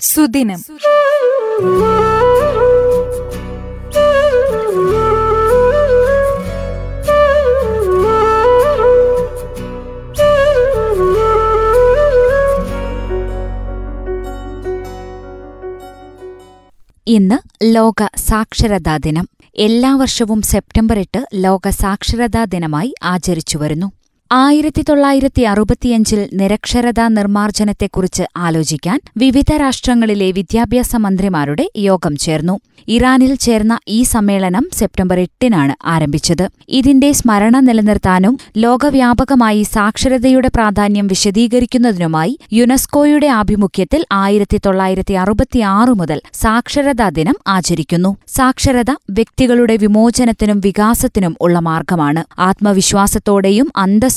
സുദിനം. ഇന്ന് ലോക സാക്ഷരതാ ദിനം. എല്ലാ വർഷവും സെപ്റ്റംബർ എട്ട് ലോക സാക്ഷരതാ ദിനമായി ആചരിച്ചുവരുന്നു ആയിരത്തി തൊള്ളായിരത്തി അറുപത്തിയഞ്ചിൽ നിരക്ഷരതാ നിർമ്മാർജനത്തെക്കുറിച്ച് ആലോചിക്കാൻ വിവിധ രാഷ്ട്രങ്ങളിലെ വിദ്യാഭ്യാസ മന്ത്രിമാരുടെ യോഗം ചേർന്നു. ഇറാനിൽ ചേർന്ന ഈ സമ്മേളനം സെപ്റ്റംബർ എട്ടിനാണ് ആരംഭിച്ചത്. ഇതിന്റെ സ്മരണ നിലനിർത്താനും ലോകവ്യാപകമായി സാക്ഷരതയുടെ പ്രാധാന്യം വിശദീകരിക്കുന്നതിനുമായി യുനെസ്കോയുടെ ആഭിമുഖ്യത്തിൽ ആയിരത്തി തൊള്ളായിരത്തി അറുപത്തിയാറ് മുതൽ സാക്ഷരതാ ദിനം ആചരിക്കുന്നു. സാക്ഷരത വ്യക്തികളുടെ വിമോചനത്തിനും വികാസത്തിനും ഉള്ള മാർഗമാണ് ആത്മവിശ്വാസത്തോടെയും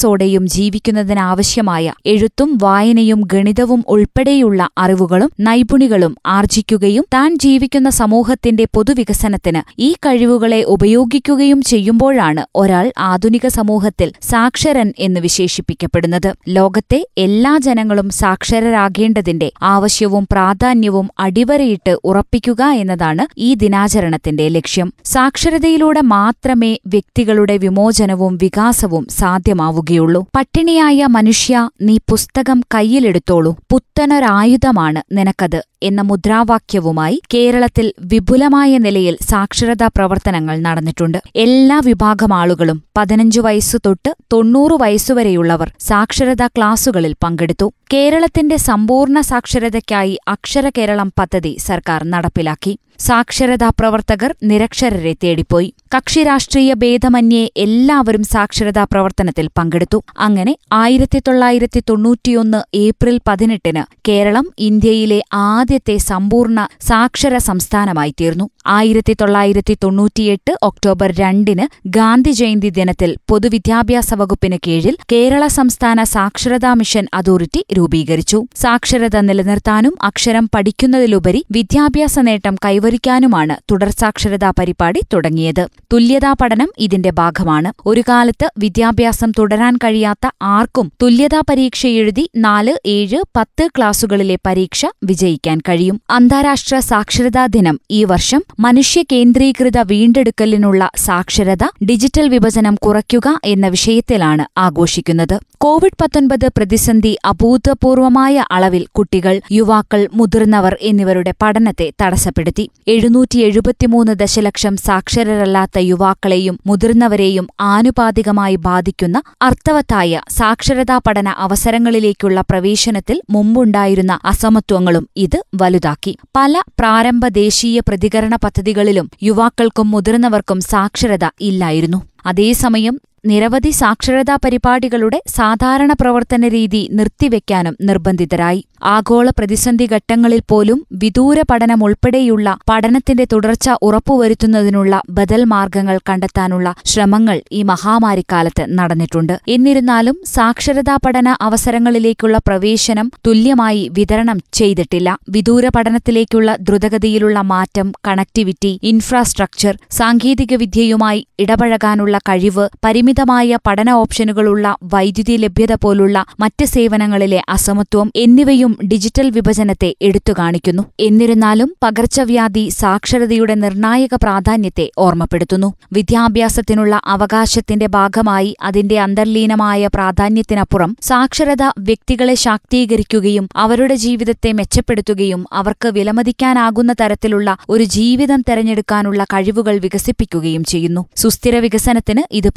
അന്തസ്സോടെയും ജീവിക്കുന്നതിനാവശ്യമായ എഴുത്തും വായനയും ഗണിതവും ഉൾപ്പെടെയുള്ള അറിവുകളും നൈപുണികളും ആർജിക്കുകയും താൻ ജീവിക്കുന്ന സമൂഹത്തിന്റെ പൊതുവികസനത്തിന് ഈ കഴിവുകളെ ഉപയോഗിക്കുകയും ചെയ്യുമ്പോഴാണ് ഒരാൾ ആധുനിക സമൂഹത്തിൽ സാക്ഷരൻ എന്ന് വിശേഷിപ്പിക്കപ്പെടുന്നത്. ലോകത്തെ എല്ലാ ജനങ്ങളും സാക്ഷരരാകേണ്ടതിന്റെ ആവശ്യവും പ്രാധാന്യവും അടിവരയിട്ട് ഉറപ്പിക്കുക എന്നതാണ് ഈ ദിനാചരണത്തിന്റെ ലക്ഷ്യം. സാക്ഷരതയിലൂടെ മാത്രമേ വ്യക്തികളുടെ വിമോചനവും വികാസവും സാധ്യമാവുകയുള്ളൂ. പട്ടിണിയായ മനുഷ്യ നീ പുസ്തകം കയ്യിലെടുത്തോളൂ. പുത്തനൊരായുധമാണ് നിനക്കത് എന്ന മുദ്രാവാക്യവുമായി കേരളത്തിൽ വിപുലമായ നിലയിൽ സാക്ഷരതാ പ്രവർത്തനങ്ങൾ നടന്നിട്ടുണ്ട്. എല്ലാ വിഭാഗം ആളുകളും പതിനഞ്ചു വയസ്സു തൊട്ട് തൊണ്ണൂറ് വയസ്സുവരെയുള്ളവർ സാക്ഷരതാ ക്ലാസുകളിൽ പങ്കെടുത്തു. കേരളത്തിന്റെ സമ്പൂർണ സാക്ഷരതയ്ക്കായി അക്ഷര കേരളം പദ്ധതി സർക്കാർ നടപ്പിലാക്കി. സാക്ഷരതാ പ്രവർത്തകർ നിരക്ഷരരെ തേടിപ്പോയി. കക്ഷിരാഷ്ട്രീയ ഭേദമന്യേ എല്ലാവരും സാക്ഷരതാ പ്രവർത്തനത്തിൽ പങ്കെടുത്തു. അങ്ങനെ ആയിരത്തി തൊള്ളായിരത്തി തൊണ്ണൂറ്റിയൊന്ന് ഏപ്രിൽ പതിനെട്ടിന് കേരളം ഇന്ത്യയിലെ ആദ്യത്തെ സമ്പൂർണ സാക്ഷര സംസ്ഥാനമായി തീർന്നു. ആയിരത്തി തൊള്ളായിരത്തി തൊണ്ണൂറ്റിയെട്ട് ഒക്ടോബർ രണ്ടിന് ഗാന്ധി ജയന്തി ദിനത്തിൽ പൊതുവിദ്യാഭ്യാസ വകുപ്പിന് കീഴിൽ കേരള സംസ്ഥാന സാക്ഷരതാ മിഷൻ അതോറിറ്റി രൂപീകരിച്ചു. സാക്ഷരത നിലനിർത്താനും അക്ഷരം പഠിക്കുന്നതിലുപരി വിദ്യാഭ്യാസ നേട്ടം കൈവരിക്കാനുമാണ് തുടർസാക്ഷരതാ പരിപാടി തുടങ്ങിയത്. തുല്യതാ പഠനം ഇതിന്റെ ഭാഗമാണ്. ഒരു കാലത്ത് വിദ്യാഭ്യാസം തുടരാൻ കഴിയാത്ത ആർക്കും തുല്യതാ പരീക്ഷ എഴുതി നാല് ഏഴ് പത്ത് ക്ലാസുകളിലെ പരീക്ഷ വിജയിക്കാൻ കഴിയും. അന്താരാഷ്ട്ര സാക്ഷരതാ ദിനം ഈ വർഷം മനുഷ്യ കേന്ദ്രീകൃത വീണ്ടെടുക്കലിനുള്ള സാക്ഷരത ഡിജിറ്റൽ വിഭജനം കുറയ്ക്കുക എന്ന വിഷയത്തിലാണ് ആഘോഷിക്കുന്നത്. കോവിഡ് പത്തൊൻപത് പ്രതിസന്ധി അഭൂതപൂർവമായ അളവിൽ കുട്ടികൾ യുവാക്കൾ മുതിർന്നവർ എന്നിവരുടെ പഠനത്തെ തടസ്സപ്പെടുത്തി. എഴുന്നൂറ്റി എഴുപത്തിമൂന്ന് ദശലക്ഷം സാക്ഷരരല്ലാത്ത യുവാക്കളെയും മുതിർന്നവരെയും ആനുപാതികമായി ബാധിക്കുന്ന അർത്ഥവത്തായ സാക്ഷരതാ പഠന അവസരങ്ങളിലേക്കുള്ള പ്രവേശനത്തിൽ മുമ്പുണ്ടായിരുന്ന അസമത്വങ്ങളും ഇത് വലുതാക്കി. പല പ്രാരംഭ ദേശീയ പ്രതികരണ പദ്ധതികളിലും യുവാക്കൾക്കും മുതിർന്നവർക്കും സാക്ഷരത ഇല്ലായിരുന്നു. അതേസമയം നിരവധി സാക്ഷരതാ പരിപാടികളുടെ സാധാരണ പ്രവർത്തന രീതി നിർത്തിവെക്കാനും നിർബന്ധിതരായി. ആഗോള പ്രതിസന്ധി ഘട്ടങ്ങളിൽ പോലും വിദൂര പഠനം ഉൾപ്പെടെയുള്ള പഠനത്തിന്റെ തുടർച്ച ഉറപ്പുവരുത്തുന്നതിനുള്ള ബദൽ മാർഗങ്ങൾ കണ്ടെത്താനുള്ള ശ്രമങ്ങൾ ഈ മഹാമാരിക്കാലത്ത് നടന്നിട്ടുണ്ട്. എന്നിരുന്നാലും സാക്ഷരതാ പഠന അവസരങ്ങളിലേക്കുള്ള പ്രവേശനം തുല്യമായി വിതരണം ചെയ്തിട്ടില്ല. വിദൂര പഠനത്തിലേക്കുള്ള ദ്രുതഗതിയിലുള്ള മാറ്റം കണക്ടിവിറ്റി ഇൻഫ്രാസ്ട്രക്ചർ സാങ്കേതികവിദ്യയുമായി ഇടപഴകാനുള്ള കഴിവ് പരിമിതമായ പഠന ഓപ്ഷനുകളുള്ള വൈദ്യുതി ലഭ്യത പോലുള്ള മറ്റ് സേവനങ്ങളിലെ അസമത്വം എന്നിവയും ഡിജിറ്റൽ വിഭജനത്തെ എടുത്തുകാണിക്കുന്നു എന്നിരുന്നാലും പകർച്ചവ്യാധി സാക്ഷരതയുടെ നിർണായക പ്രാധാന്യത്തെ ഓർമ്മപ്പെടുത്തുന്നു. വിദ്യാഭ്യാസത്തിനുള്ള അവകാശത്തിന്റെ ഭാഗമായി അതിന്റെ അന്തർലീനമായ പ്രാധാന്യത്തിനപ്പുറം സാക്ഷരത വ്യക്തികളെ ശാക്തീകരിക്കുകയും അവരുടെ ജീവിതത്തെ മെച്ചപ്പെടുത്തുകയും അവർക്ക് വിലമതിക്കാനാകുന്ന തരത്തിലുള്ള ഒരു ജീവിതം തെരഞ്ഞെടുക്കാനുള്ള കഴിവുകൾ വികസിപ്പിക്കുകയും ചെയ്യുന്നു. സുസ്ഥിര വികസനത്തിന് ഇത്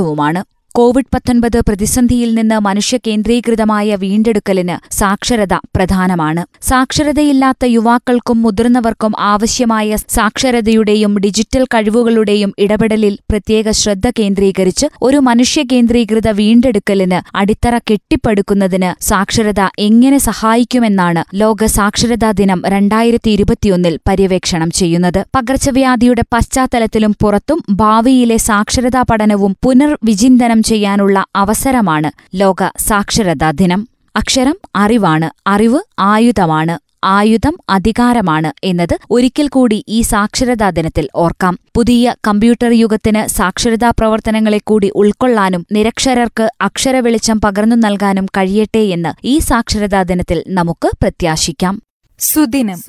പ്രേരകവുമാണ് കോവിഡ് പത്തൊൻപത് പ്രതിസന്ധിയിൽ നിന്ന് മനുഷ്യ കേന്ദ്രീകൃതമായ വീണ്ടെടുക്കലിന് സാക്ഷരത പ്രധാനമാണ്. സാക്ഷരതയില്ലാത്ത യുവാക്കൾക്കും മുതിർന്നവർക്കും ആവശ്യമായ സാക്ഷരതയുടെയും ഡിജിറ്റൽ കഴിവുകളുടെയും ഇടപെടലിൽ പ്രത്യേക ശ്രദ്ധ കേന്ദ്രീകരിച്ച് ഒരു മനുഷ്യ കേന്ദ്രീകൃത വീണ്ടെടുക്കലിന് അടിത്തറ കെട്ടിപ്പടുക്കുന്നതിന് സാക്ഷരത എങ്ങനെ സഹായിക്കുമെന്നാണ് ലോക സാക്ഷരതാ ദിനം രണ്ടായിരത്തി ഇരുപത്തിയൊന്നിൽ പര്യവേക്ഷണം ചെയ്യുന്നത്. പകർച്ചവ്യാധിയുടെ പശ്ചാത്തലത്തിലും പുറത്തും ഭാവിയിലെ സാക്ഷരതാ പഠനവും പുനർവിചിന്തനം ചെയ്യാനുള്ള അവസരമാണ് ലോക സാക്ഷരതാ ദിനം. അക്ഷരം അറിവാണ് അറിവ് ആയുധമാണ് ആയുധം അധികാരമാണ് എന്നത് ഒരിക്കൽ കൂടി ഈ സാക്ഷരതാ ദിനത്തിൽ ഓർക്കാം. പുതിയ കമ്പ്യൂട്ടർ യുഗത്തിന് സാക്ഷരതാ പ്രവർത്തനങ്ങളെ കൂടി ഉൾക്കൊള്ളാനും നിരക്ഷരർക്ക് അക്ഷരവെളിച്ചം പകർന്നു നൽകാനും കഴിയട്ടെ എന്ന് ഈ സാക്ഷരതാ ദിനത്തിൽ നമുക്ക് പ്രത്യാശിക്കാം. സുദിനം.